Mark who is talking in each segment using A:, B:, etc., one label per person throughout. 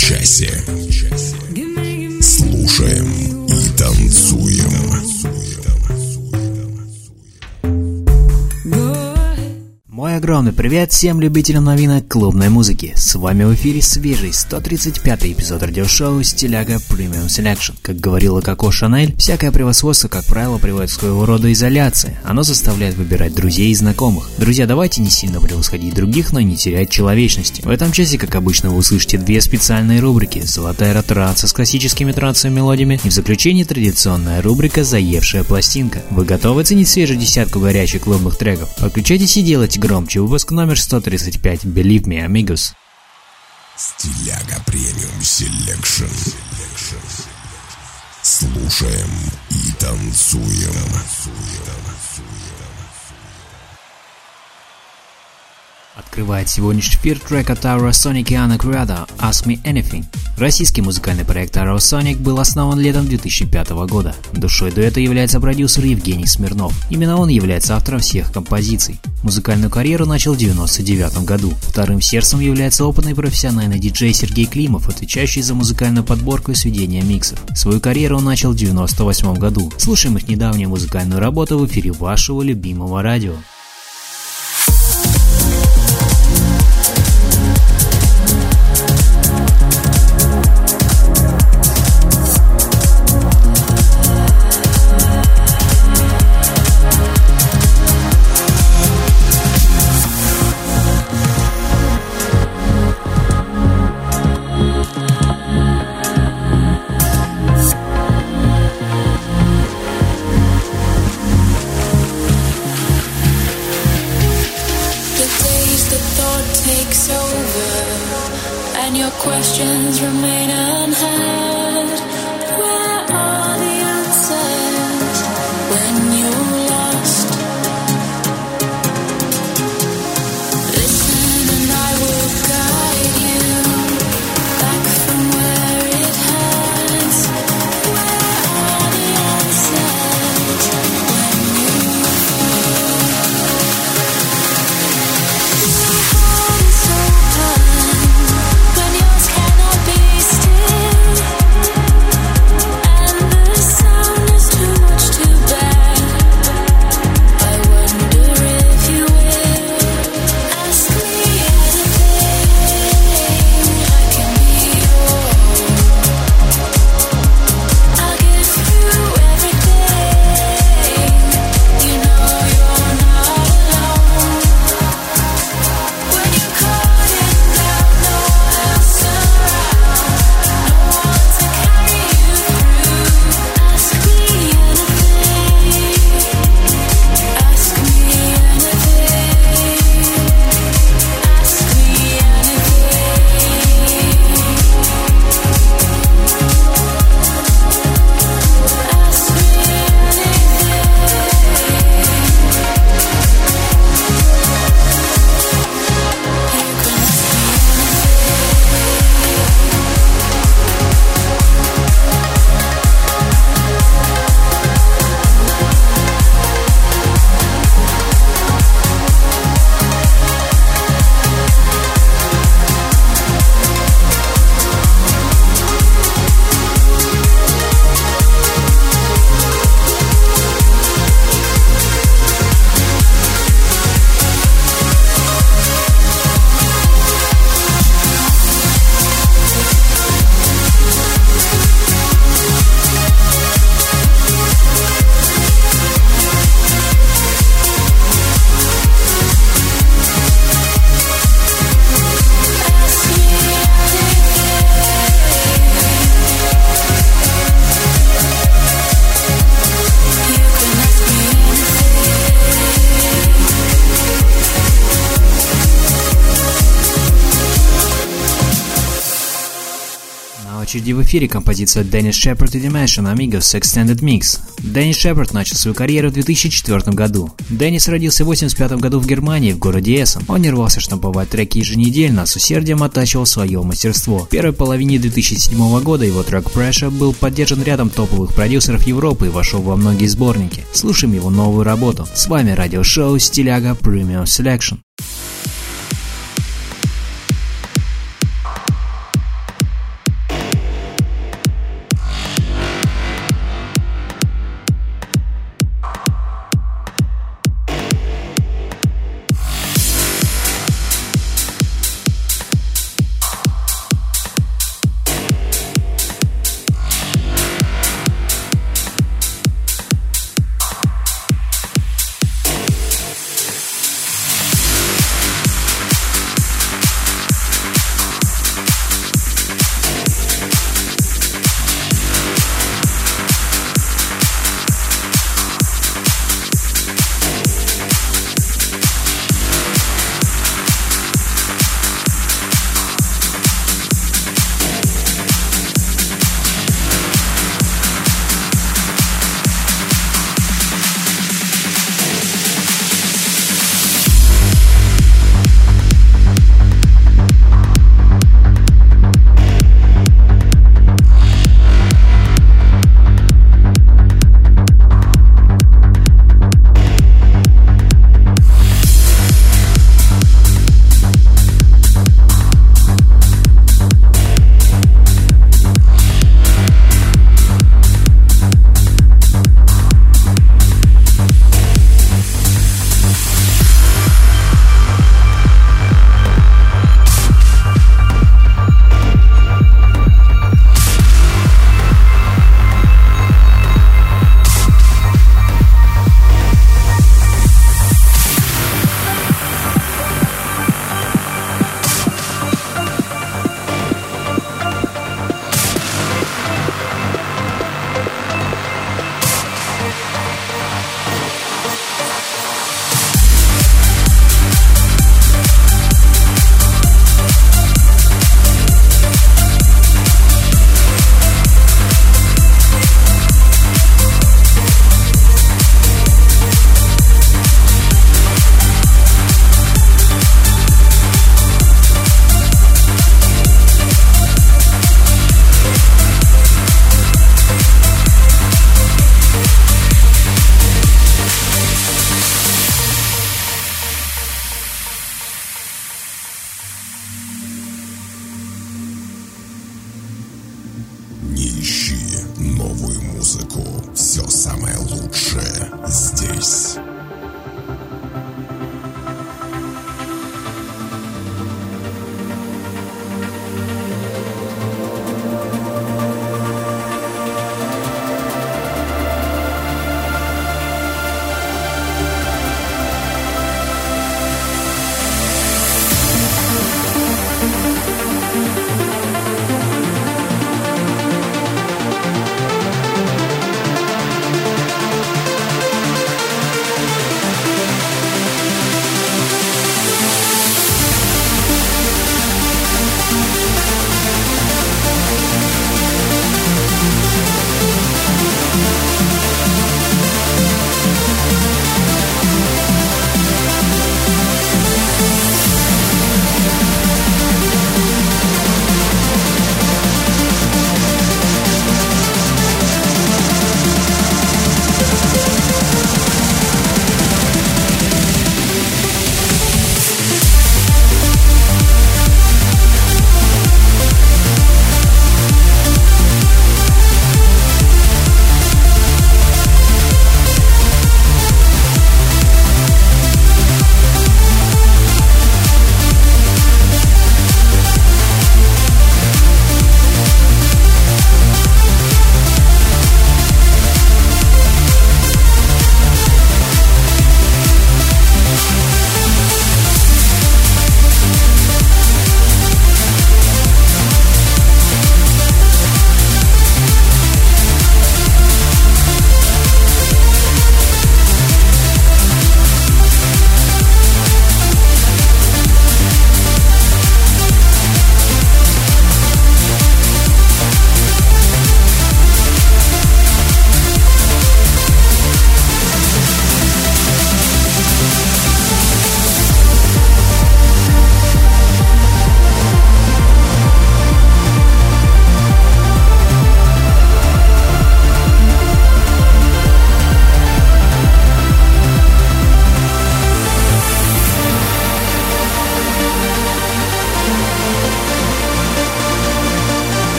A: часе.
B: Огромный привет всем любителям новинок клубной музыки. С вами в эфире свежий 135-й эпизод радиошоу «Стиляга Premium Selection». Как говорила Коко Шанель, всякое превосходство, как правило, приводит к своего рода изоляции. Оно заставляет выбирать друзей и знакомых. Друзья, давайте не сильно превосходить других, но не терять человечности. В этом часе, как обычно, вы услышите две специальные рубрики «Золотая ротация» с классическими трансовыми мелодиями и в заключении традиционная рубрика «Заевшая пластинка». Вы готовы ценить свежую десятку горячих клубных треков? Подключайтесь и делайте громче. Выпуск номер 135. Believe me, amigos.
A: Стиляга Premium Selection. Слушаем и танцуем.
B: Открывает сегодняшний эфир трек от Aurosonic и Anna Criada «Ask Me Anything». Российский музыкальный проект Aurosonic был основан летом 2005 года. Душой дуэта является продюсер Евгений Смирнов. Именно он является автором всех композиций. Музыкальную карьеру начал в 1999 году. Вторым сердцем является опытный профессиональный диджей Сергей Климов, отвечающий за музыкальную подборку и сведение миксов. Свою карьеру он начал в 1998 году. Слушаем их недавнюю музыкальную работу в эфире вашего любимого радио. Очереди в эфире композиция Деннис Шепард и Dimension Amigos Extended Mix. Деннис Шепард начал свою карьеру в 2004 году. Деннис родился в 85 году в Германии, в городе Эссен. Он не рвался штамповать треки еженедельно, а с усердием оттачивал свое мастерство. В первой половине 2007 года его трек Pressure был поддержан рядом топовых продюсеров Европы и вошел во многие сборники. Слушаем его новую работу. С вами радиошоу Стиляга Premium Selection.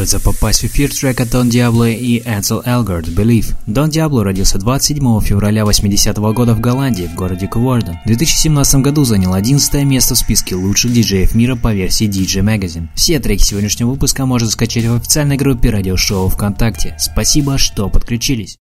B: Готовится попасть в эфир трек от Don Diablo и Ansel Elgort «Believe». Don Diablo родился 27 февраля 80 -го года в Голландии, в городе Коворден. В 2017 году занял 11 место в списке лучших диджеев мира по версии DJ Magazine. Все треки сегодняшнего выпуска можно скачать в официальной группе радиошоу ВКонтакте. Спасибо, что подключились.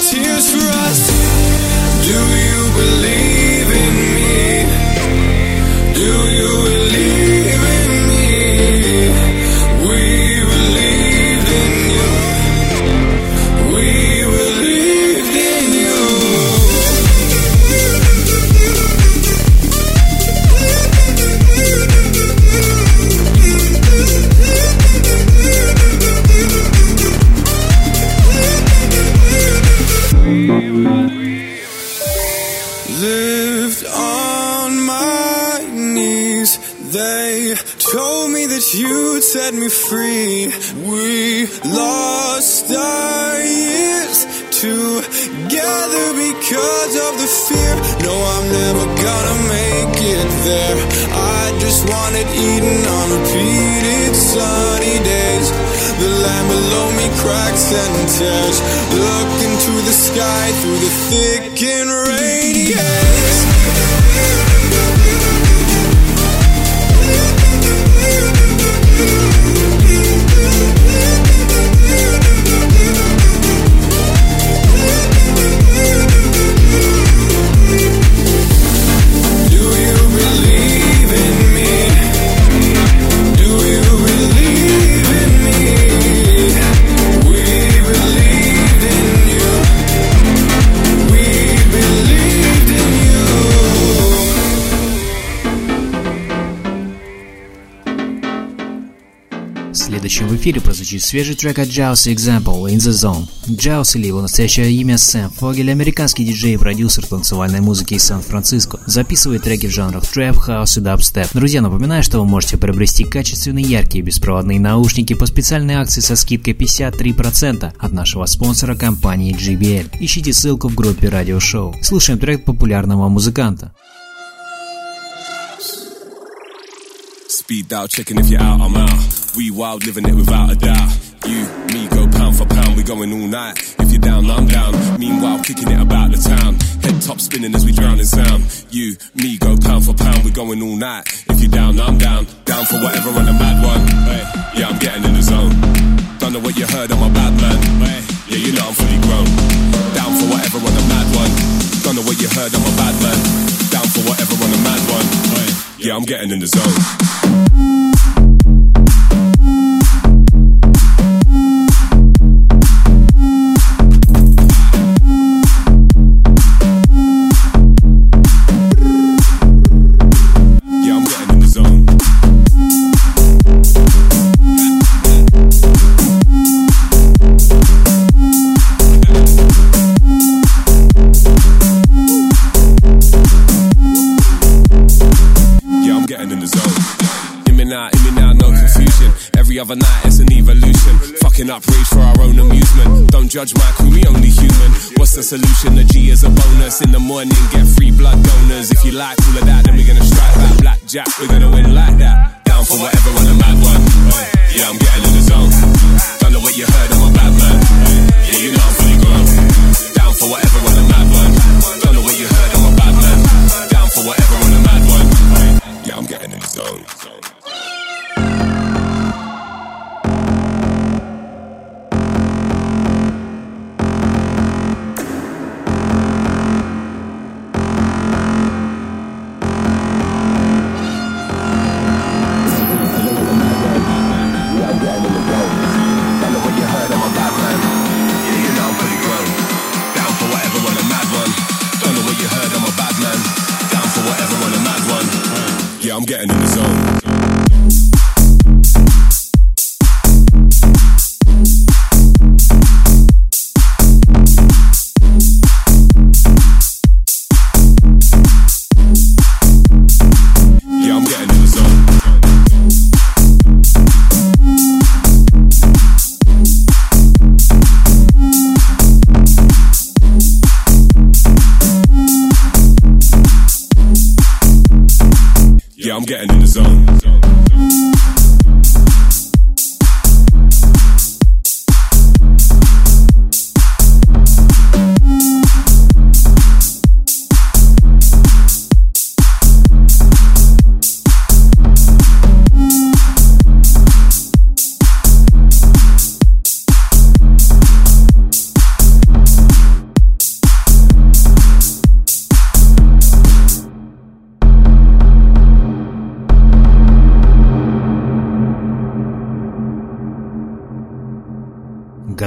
C: Tears for us.
B: Следующим в эфире прозвучит свежий трек от Jauz, Example In The Zone. Jauz или его настоящее имя Сэм Фогель, американский диджей и продюсер танцевальной музыки из Сан-Франциско, записывает треки в жанрах трэп, хаус и дабстеп. Друзья, напоминаю, что вы можете приобрести качественные яркие беспроводные наушники по специальной акции со скидкой 53% от нашего спонсора компании JBL. Ищите ссылку в группе радиошоу. Слушаем трек популярного музыканта.
D: Speed dial, checking if you're out, I'm out. We wild, living it without a doubt. You, me, go pound for pound, we going all night. If you're down, I'm down. Meanwhile, kicking it about the town. Head top spinning as we drown in sound. You, me, go pound for pound, we going all night. If you're down, I'm down. Down for whatever on a mad one. Hey, yeah, I'm getting in the zone. Don't know what you heard, I'm a bad man. Hey, yeah, you know I'm fully grown. Down for whatever on a mad one. Don't know what you heard, I'm a bad man. Down for whatever on a mad one. Yeah, I'm getting in the zone. Other night it's an evolution. Fucking up rage for our own amusement. Don't judge my we only human. What's the solution? The G is a bonus. In the morning, get free blood donors. If you like all of that, then we're gonna strike that blackjack. We're gonna win like that. Down for whatever on a mad one. Yeah, I'm getting in the zone. Don't know what you heard, I'm a bad man. Yeah, you know I'm fully grown. Down for whatever on a mad one. Don't know what you heard, Getting in the zone.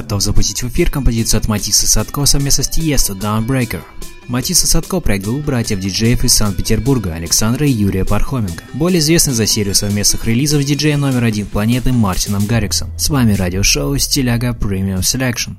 B: Готов запустить в эфир композицию от Матисса Садко совместно с Тиесто Downbreaker. Матисса Садко проект двух братьев-диджеев из Санкт-Петербурга Александра и Юрия Пархоменко. Более известный за серию совместных релизов диджея номер один планеты Мартином Гарриксом. С вами радиошоу Стиляга Premium Selection.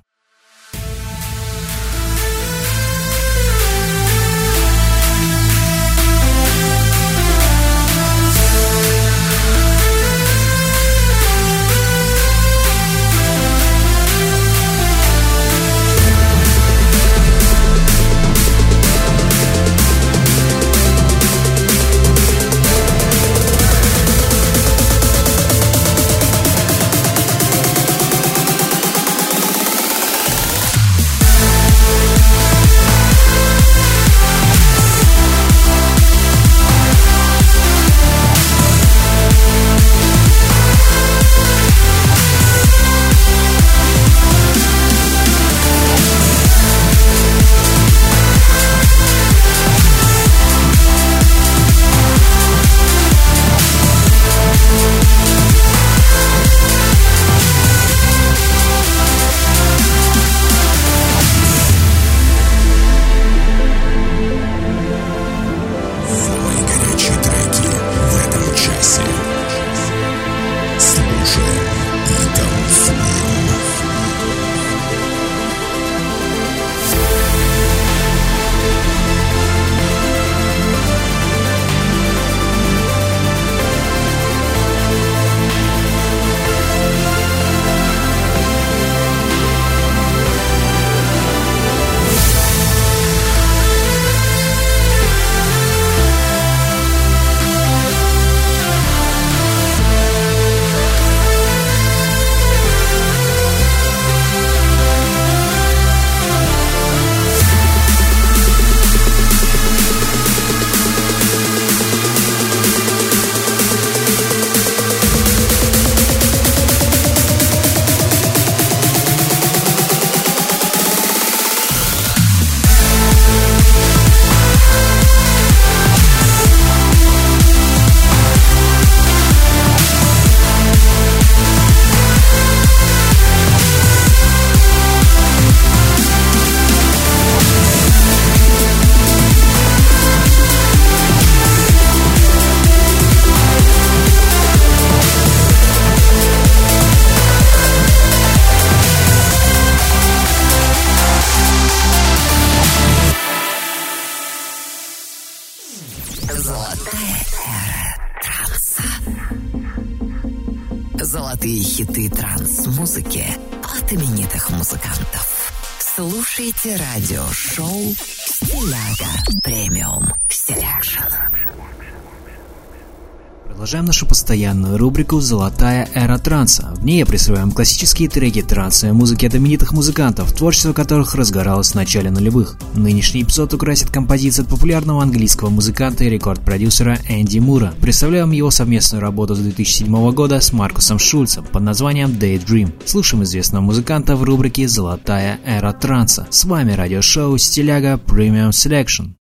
B: Постоянную рубрику «Золотая эра транса». В ней я присваиваем классические треки трансовой музыки от именитых музыкантов, творчество которых разгоралось в начале нулевых. Нынешний эпизод украсит композиция от популярного английского музыканта и рекорд-продюсера Энди Мура. Представляем его совместную работу с 2007 года с Маркусом Шульцем под названием Daydream. Слушаем известного музыканта в рубрике «Золотая эра транса». С вами радиошоу «Стиляга Premium Selection».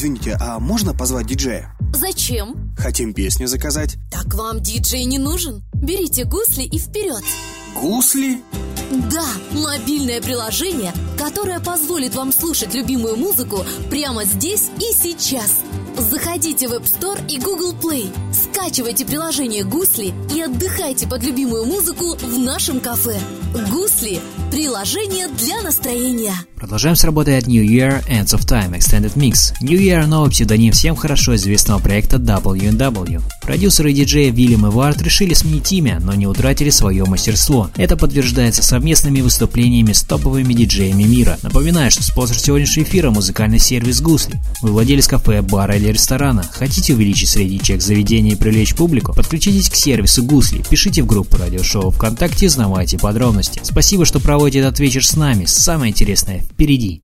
E: Извините, а можно позвать диджея?
F: Зачем?
E: Хотим песню заказать.
F: Так вам диджей не нужен. Берите гусли и вперед.
E: Гусли?
F: Да, мобильное приложение, которое позволит вам слушать любимую музыку прямо здесь и сейчас. Заходите в App Store и Google Play, скачивайте приложение «Гусли» и отдыхайте под любимую музыку в нашем кафе. «Гусли» – приложение для настроения.
B: Продолжаем с работой от New Year Ends of Time Extended Mix. New Year – новый псевдоним всем хорошо известного проекта W&W. Продюсеры и диджеи Вильям и Вард решили сменить имя, но не утратили свое мастерство. Это подтверждается совместными выступлениями с топовыми диджеями мира. Напоминаю, что спонсор сегодняшнего эфира – музыкальный сервис Гусли. Вы владелец кафе, бара или ресторана. Хотите увеличить средний чек заведения и привлечь публику? Подключитесь к сервису Гусли, пишите в группу радиошоу ВКонтакте и узнавайте подробности. Спасибо, что проводите этот вечер с нами. Самое интересное впереди.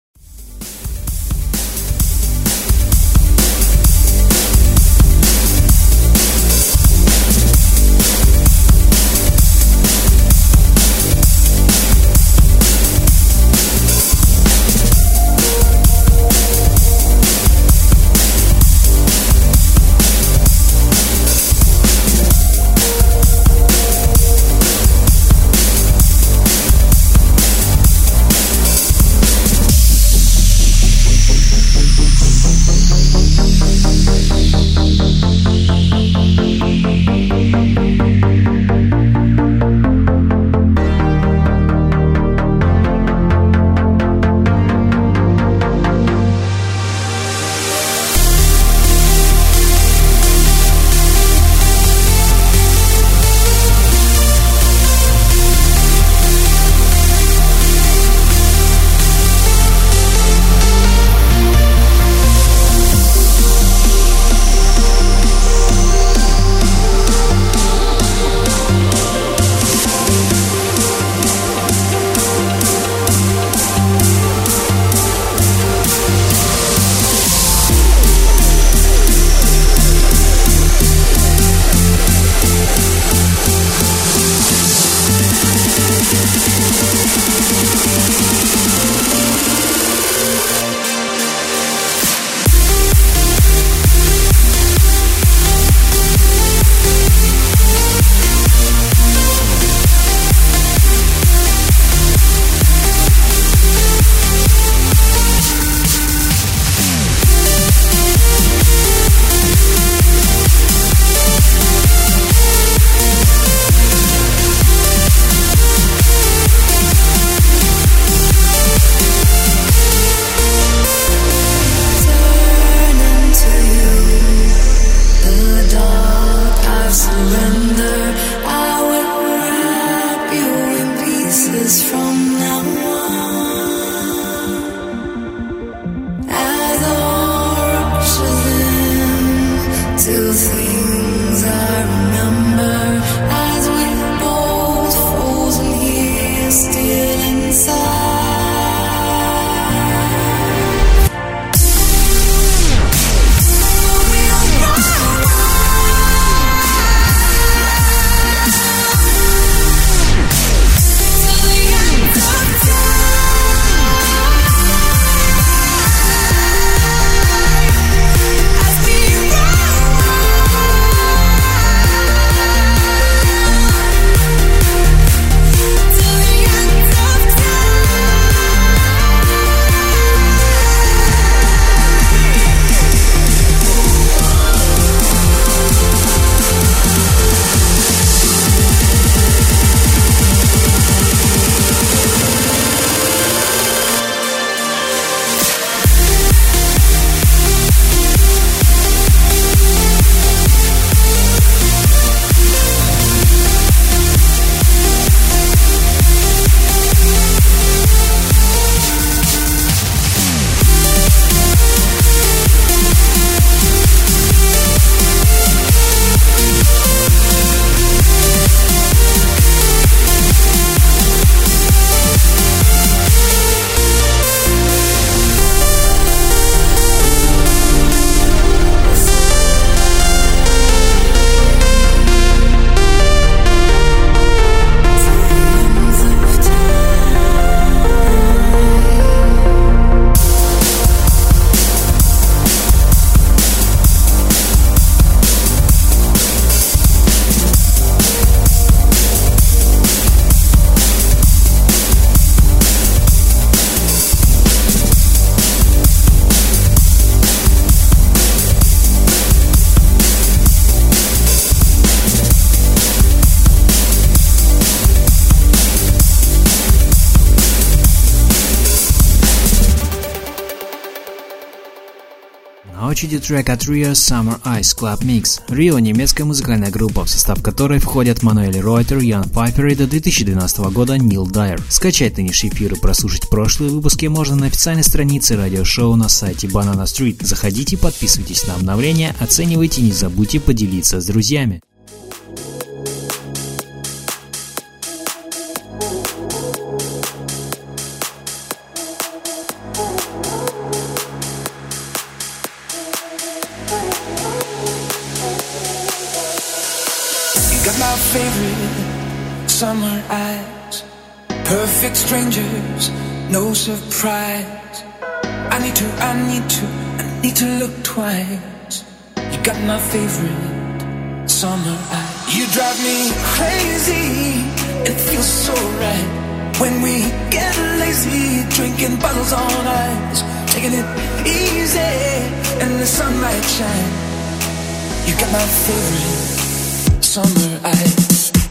G: Очереди трек от Rio Summer Ice Club Mix. Rio – немецкая музыкальная группа, в состав которой входят Мануэль Ройтер, Ян Пайпер и до 2012 года Нил Дайер. Скачать нынешний эфир и прослушать прошлые выпуски можно на официальной странице радиошоу на сайте Banana Street. Заходите, подписывайтесь на обновления, оценивайте и не забудьте поделиться с друзьями.
H: No surprise. I need to, I need to, I need to look twice. You got my favorite summer eyes. You drive me crazy, it feels so right. When we get lazy, drinking bottles on ice, taking it easy, and the sunlight shine. You got my favorite summer eyes.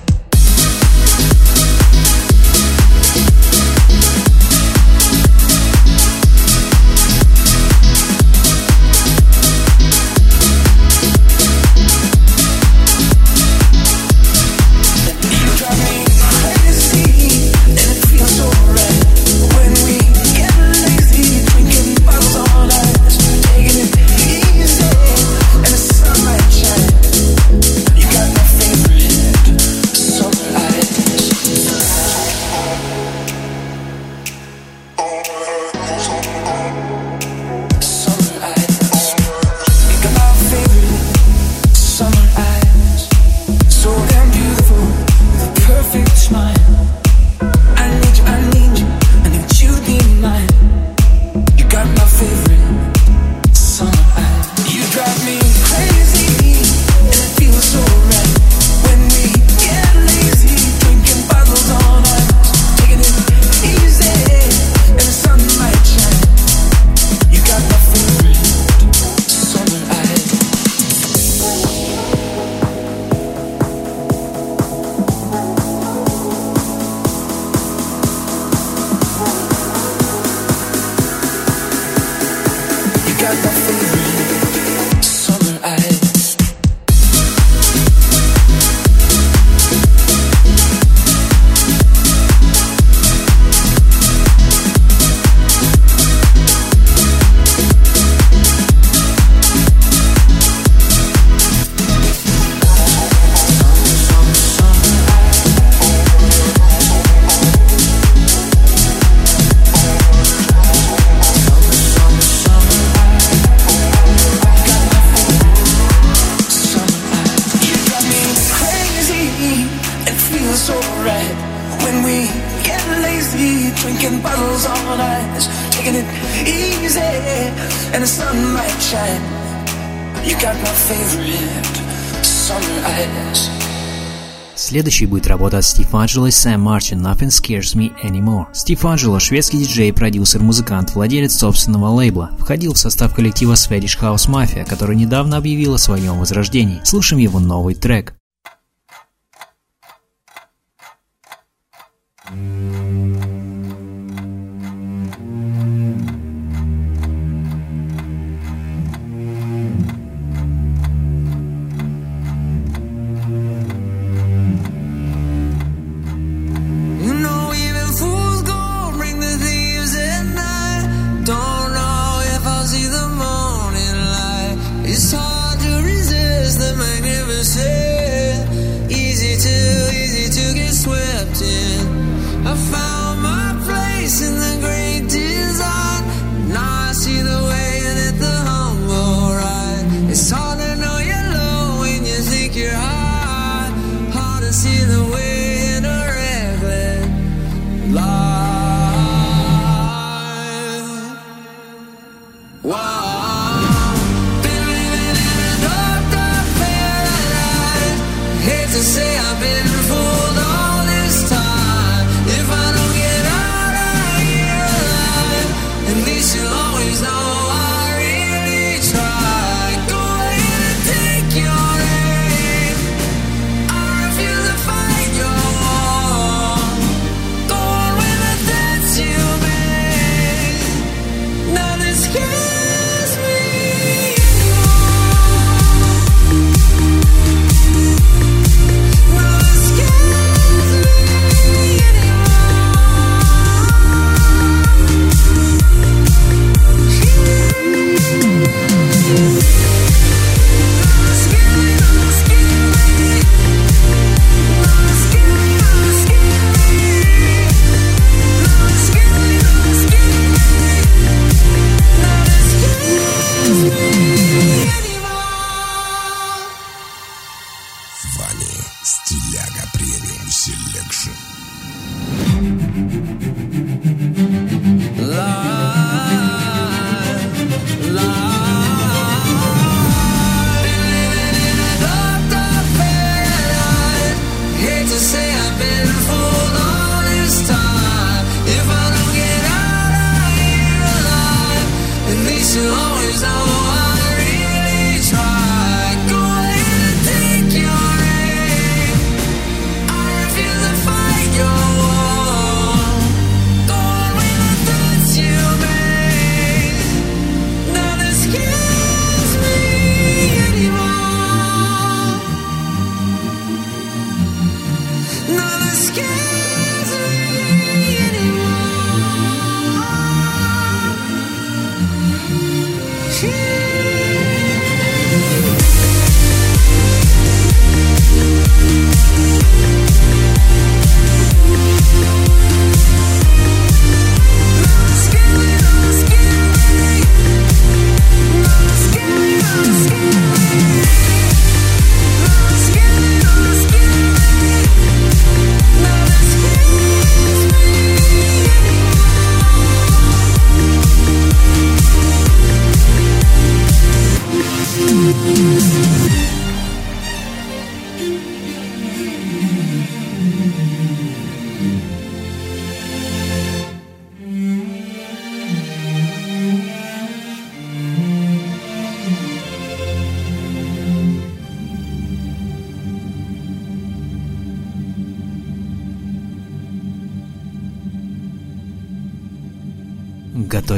G: Следующей будет работа от Стив Анджело и Сэм Мартин «Nothing Scares Me Anymore». Стив Анджело – шведский диджей, продюсер, музыкант, владелец собственного лейбла. Входил в состав коллектива Swedish House Mafia, который недавно объявил о своем возрождении. Слушаем его новый трек.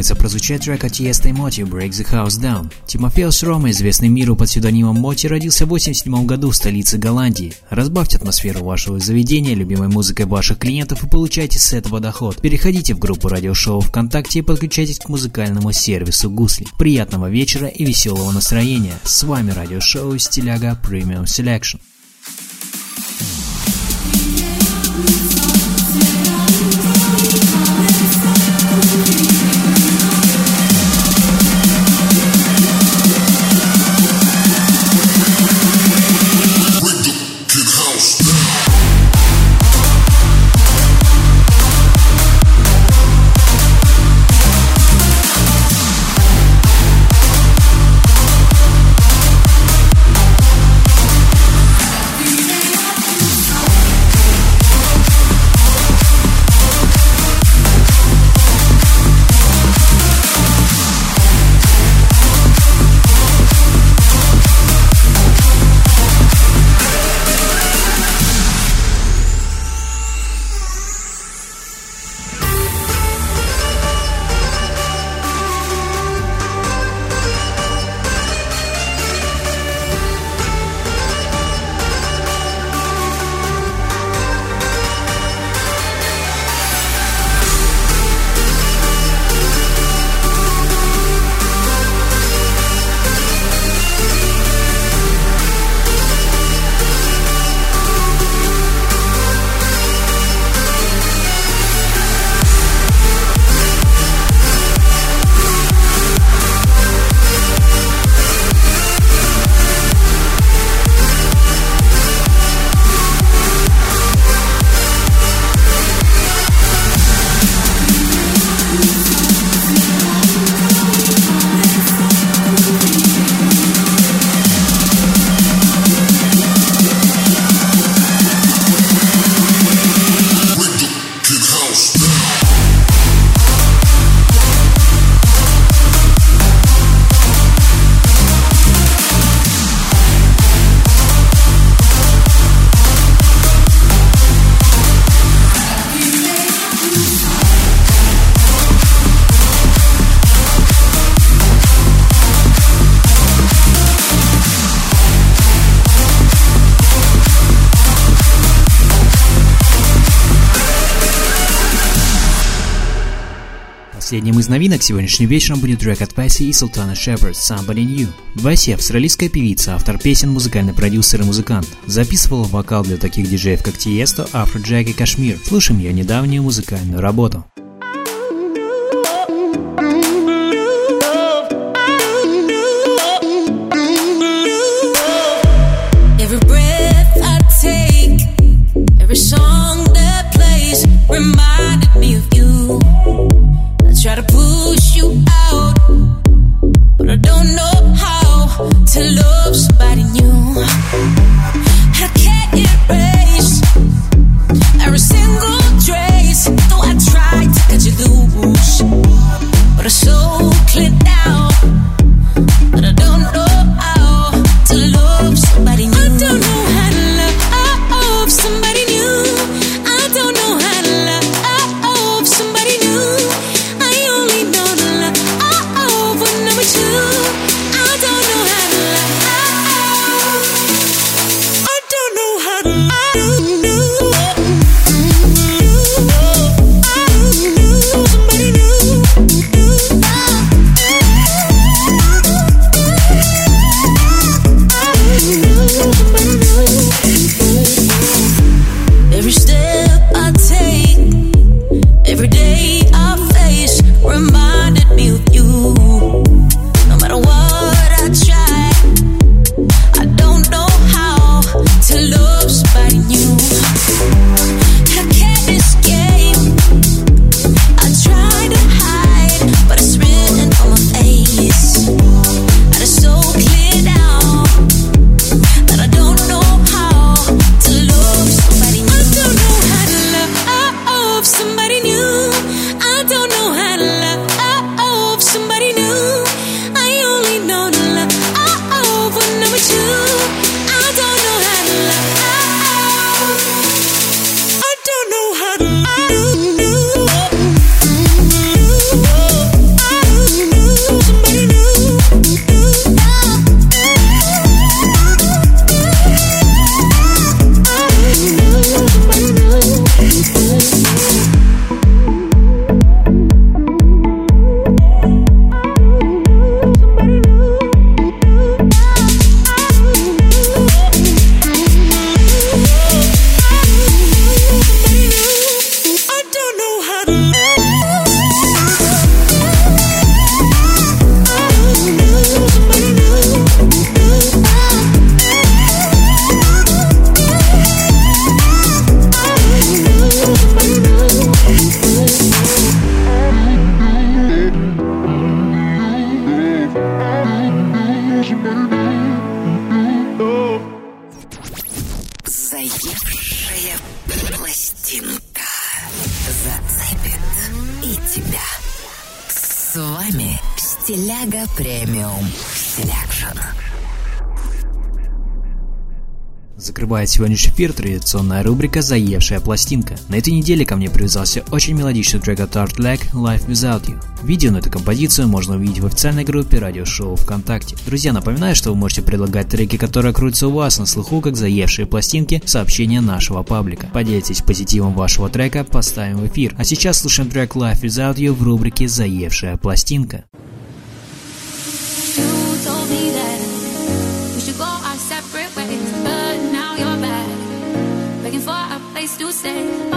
B: Готовится прозвучать трек от Тиеста и Моти «Break the House Down». Тимофеус Рома, известный миру под псевдонимом Моти, родился в 1987 году в столице Голландии. Разбавьте атмосферу вашего заведения любимой музыкой ваших клиентов и получайте с этого доход. Переходите в группу радиошоу ВКонтакте и подключайтесь к музыкальному сервису Гусли. Приятного вечера и веселого настроения. С вами радиошоу Стиляга Premium Selection. Из новинок сегодняшним вечером будет трек от Пэсси и Султана Шепард «Somebody New». Васи – австралийская певица, автор песен, музыкальный продюсер и музыкант. Записывала вокал для таких диджеев, как Тиесто, Афроджек и Кашмир. Слушаем ее недавнюю музыкальную работу. открывает сегодняшний эфир традиционная рубрика «Заевшая пластинка». На этой неделе ко мне привязался очень мелодичный трек от Art Black «Life Without You». Видео на эту композицию можно увидеть в официальной группе радиошоу ВКонтакте. Друзья, напоминаю, что вы можете предлагать треки, которые крутятся у вас на слуху, как «Заевшие пластинки» сообщения нашего паблика. Поделитесь позитивом вашего трека, поставим в эфир. А сейчас слушаем трек «Life Without You» в рубрике «Заевшая пластинка».
I: say.